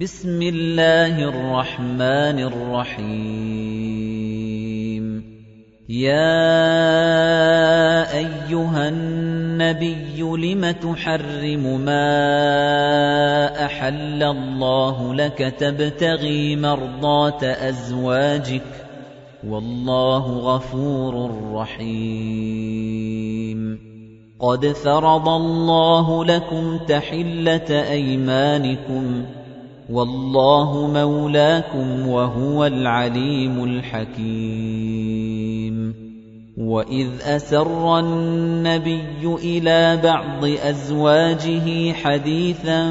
بِسْمِ اللَّهِ الرَّحْمَٰنِ الرَّحِيمِ. يَا أَيُّهَا النَّبِيُّ لِمَ تُحَرِّمُ مَا أَحَلَّ اللَّهُ لَكَ تَبْتَغِي مَرْضَاتَ أَزْوَاجِكَ ۚ؟ وَاللَّهُ غَفُورٌ رَّحِيمٌ. قَدْ فَرَضَ اللَّهُ لَكُمْ تَحِلَّةَ أَيْمَانِكُمْ ۚ وَاللَّهُ مَوْلَاكُمْ وَهُوَ الْعَلِيمُ الْحَكِيمُ. وَإِذْ أَسَرَّ النَّبِيُّ إِلَىٰ بَعْضِ أَزْوَاجِهِ حَدِيثًا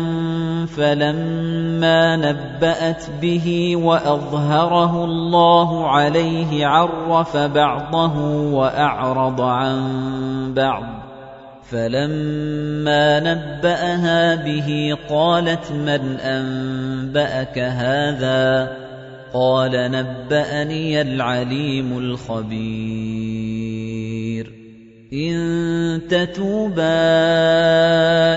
فَلَمَّا نَبَّأَتْ بِهِ وَأَظْهَرَهُ اللَّهُ عَلَيْهِ عَرَّفَ بَعْضَهُ وَأَعْرَضَ عَن بَعْضٍ ۖ. فَلَمَّا نَبَّأَهَا بِهِ قَالَتْ مَنْ أَنبَأَكَ هَٰذَا ۖ؟ قَالَ نَبَّأَنِيَ الْعَلِيمُ الْخَبِيرُ. إِن تَتُوبَا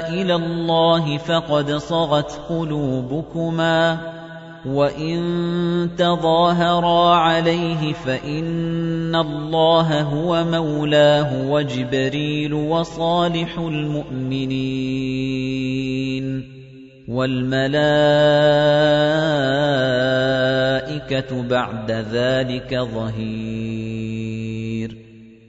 إِلَى اللَّهِ فَقَدْ صَغَتْ قُلُوبُكُمَا ۖ. وَإِن تَظَاهَرَا عَلَيْهِ فَإِنَّ اللَّهَ هُوَ مَوْلَاهُ وَجِبْرِيلُ وَصَالِحُ الْمُؤْمِنِينَ وَالْمَلَائِكَةُ بَعْدَ ذَلِكَ ظَهِيرٌ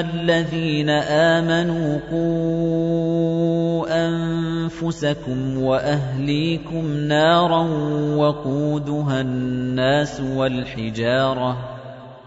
الذين آمنوا قوا أنفسكم وأهليكم نارا وقودها الناس والحجارة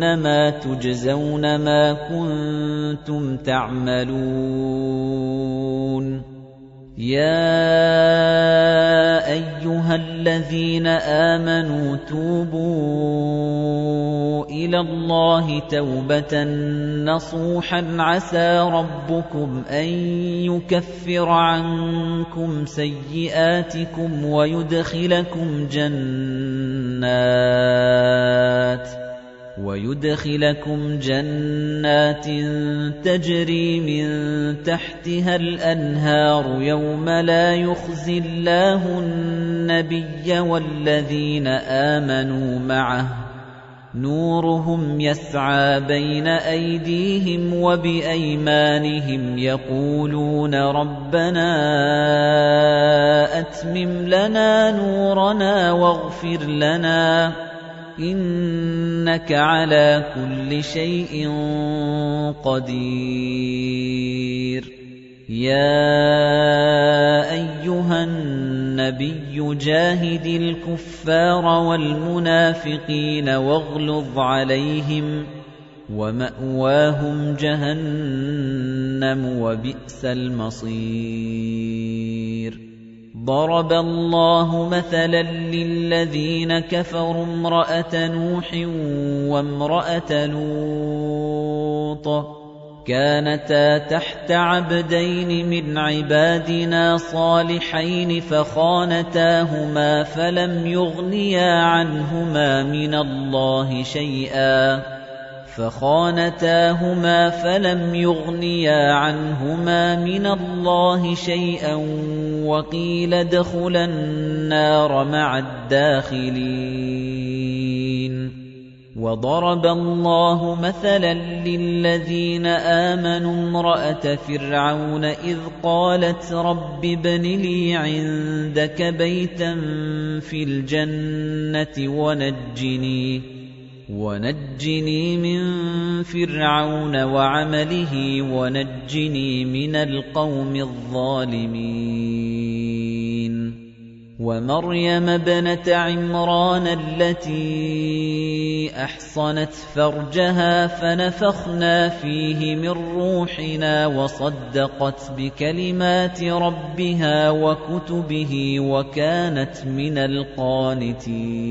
إنما تجزون ما كنتم تعملون. يا أيها الذين آمنوا توبوا إلى الله توبة نصوحا. عسى ربكم أن يكفر عنكم سيئاتكم ويدخلكم جنات. وَيُدْخِلَكُمْ جَنَّاتٍ تَجْرِي مِن تَحْتِهَا الْأَنْهَارُ يَوْمَ لَا يُخْزِي اللَّهُ النَّبِيَّ وَالَّذِينَ آمَنُوا مَعَهُ. نُورُهُمْ يَسْعَىٰ بَيْنَ أَيْدِيهِمْ وَبِأَيْمَانِهِمْ يَقُولُونَ رَبَّنَا أَتْمِمْ لَنَا نُورَنَا وَاغْفِرْ لَنَا. إِنَّكَ عَلَىٰ كُلِّ شَيْءٍ قَدِيرٌ. يَا أَيُّهَا النَّبِيُّ جَاهِدِ الْكُفَّارَ وَالْمُنَافِقِينَ وَاغْلُظْ عَلَيْهِمْ ۚ وَمَأْوَاهُمْ جَهَنَّمُ ۖ وَبِئْسَ الْمَصِيرُ. ضَرَبَ اللَّهُ مَثَلًا لِّلَّذِينَ كَفَرُوا امْرَأَتَ نُوحٍ وَامْرَأَتَ لُوطٍ كَانَتَا تَحْتَ عَبْدَيْنِ مِنْ عِبَادِنَا صَالِحَيْنِ فَخَانَتَاهُمَا فَلَمْ يُغْنِيَا عَنْهُمَا مِنَ اللَّهِ شَيْئًا فَخَانَتَاهُمَا فَلَمْ يُغْنِيَا عَنْهُمَا مِنَ اللَّهِ شَيْئًا وَقِيلَ ادْخُلَا النَّارَ مَعَ الدَّاخِلِينَ. وَضَرَبَ اللَّهُ مَثَلًا لِّلَّذِينَ آمَنُوا امْرَأَتَ فِرْعَوْنَ إِذْ قَالَتْ رَبِّ ابْنِ لِي عِندَكَ بَيْتًا فِي الْجَنَّةِ وَنَجِّنِي. وَنَجِّنِي مِن فِرْعَوْنَ وَعَمَلِهِ وَنَجِّنِي مِنَ الْقَوْمِ الظَّالِمِينَ. وَمَرْيَمَ ابْنَتَ عِمْرَانَ الَّتِي أَحْصَنَتْ فَرْجَهَا فَنَفَخْنَا فِيهِ مِن رُّوحِنَا وَصَدَّقَتْ بِكَلِمَاتِ رَبِّهَا وَكُتُبِهِ وَكَانَتْ مِنَ الْقَانِتِينَ.